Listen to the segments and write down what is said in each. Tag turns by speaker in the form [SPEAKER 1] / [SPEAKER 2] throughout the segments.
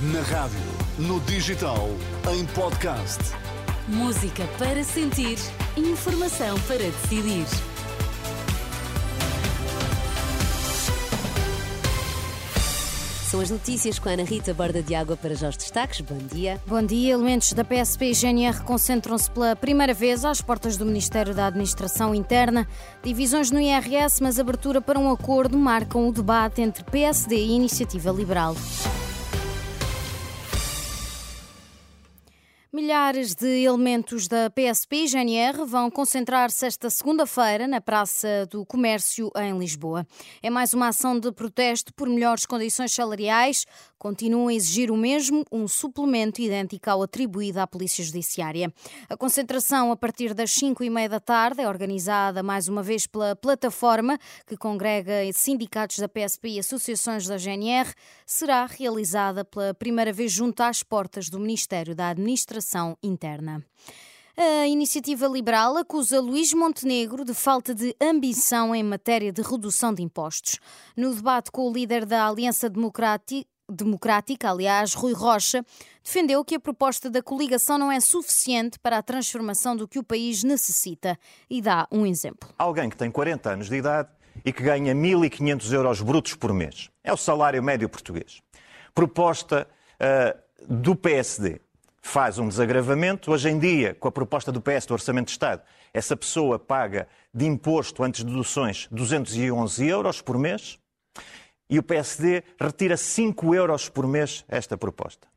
[SPEAKER 1] Na rádio, no digital, em podcast.
[SPEAKER 2] Música para sentir, informação para decidir. São as notícias com a Ana Rita Borda de Água para já os destaques. Bom dia.
[SPEAKER 3] Bom dia. Elementos da PSP e GNR concentram-se pela primeira vez às portas do Ministério da Administração Interna. Divisões no IRS, mas abertura para um acordo marcam o debate entre PSD e Iniciativa Liberal. Milhares de elementos da PSP e GNR vão concentrar-se esta segunda-feira na Praça do Comércio, em Lisboa. É mais uma ação de protesto por melhores condições salariais. Continuam a exigir o mesmo, um suplemento idêntico ao atribuído à Polícia Judiciária. A concentração, a partir das 5 e meia da tarde, é organizada mais uma vez pela plataforma que congrega sindicatos da PSP e associações da GNR. Será realizada pela primeira vez junto às portas do Ministério da Administração interna. A iniciativa liberal acusa Luís Montenegro de falta de ambição em matéria de redução de impostos. No debate com o líder da Aliança Democrática, Democrática, aliás, Rui Rocha, defendeu que a proposta da coligação não é suficiente para a transformação do que o país necessita e dá um exemplo.
[SPEAKER 4] Alguém que tem 40 anos de idade e que ganha 1.500 euros brutos por mês. É o salário médio português. Proposta uh, do PSD faz um desagravamento. Hoje em dia, com a proposta do PS do Orçamento de Estado, essa pessoa paga de imposto antes de deduções 211 euros por mês e o PSD retira 5 euros por mês esta proposta.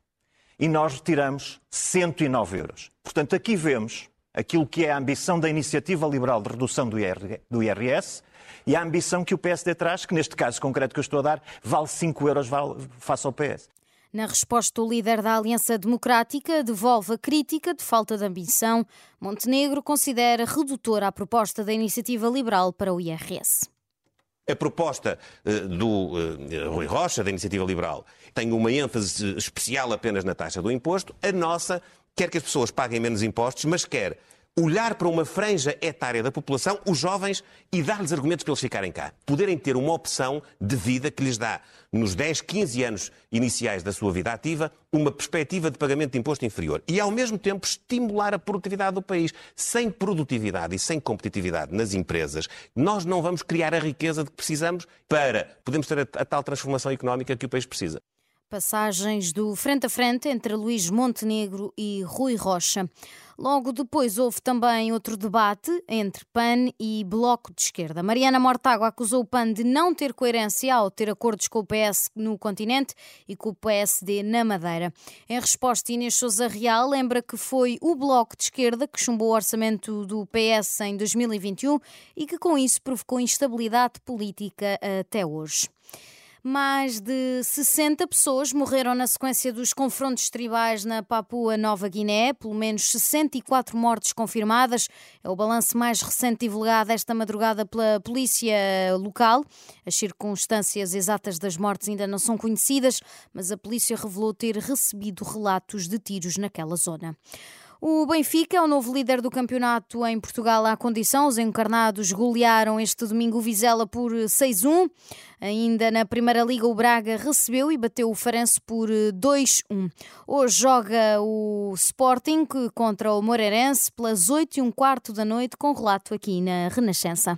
[SPEAKER 4] E nós retiramos 109 euros. Portanto, aqui vemos aquilo que é a ambição da iniciativa liberal de redução do IRS e a ambição que o PSD traz, que neste caso concreto que eu estou a dar, vale 5 euros face ao PS.
[SPEAKER 3] Na resposta, o líder da Aliança Democrática devolve a crítica de falta de ambição. Montenegro considera redutora a proposta da iniciativa liberal para o IRS.
[SPEAKER 5] A proposta uh, do uh, Rui Rocha, da Iniciativa Liberal, tem uma ênfase especial apenas na taxa do imposto. A nossa quer que as pessoas paguem menos impostos, mas quer olhar para uma franja etária da população, os jovens, e dar-lhes argumentos para eles ficarem cá. Poderem ter uma opção de vida que lhes dá, nos 10, 15 anos iniciais da sua vida ativa, uma perspectiva de pagamento de imposto inferior. E, ao mesmo tempo, estimular a produtividade do país. Sem produtividade e sem competitividade nas empresas, nós não vamos criar a riqueza de que precisamos para podermos ter a, a tal transformação económica que o país precisa.
[SPEAKER 3] Passagens do frente a frente entre Luís Montenegro e Rui Rocha. Logo depois houve também outro debate entre PAN e Bloco de Esquerda. Mariana Mortágua acusou o PAN de não ter coerência ao ter acordos com o PS no continente e com o PSD na Madeira. Em resposta, Inês Souza Real lembra que foi o Bloco de Esquerda que chumbou o orçamento do PS em 2021 e que com isso provocou instabilidade política até hoje. Mais de 60 pessoas morreram na sequência dos confrontos tribais na Papua Nova Guiné, pelo menos 64 mortes confirmadas. É o balanço mais recente divulgado esta madrugada pela polícia local. As circunstâncias exatas das mortes ainda não são conhecidas, mas a polícia revelou ter recebido relatos de tiros naquela zona. O Benfica é o novo líder do campeonato em Portugal à condição. Os encarnados golearam este domingo o Vizela por 6-1. Ainda na Primeira Liga, o Braga recebeu e bateu o Farense por 2-1. Hoje joga o Sporting contra o Moreirense pelas 8 e um quarto da noite, com relato aqui na Renascença.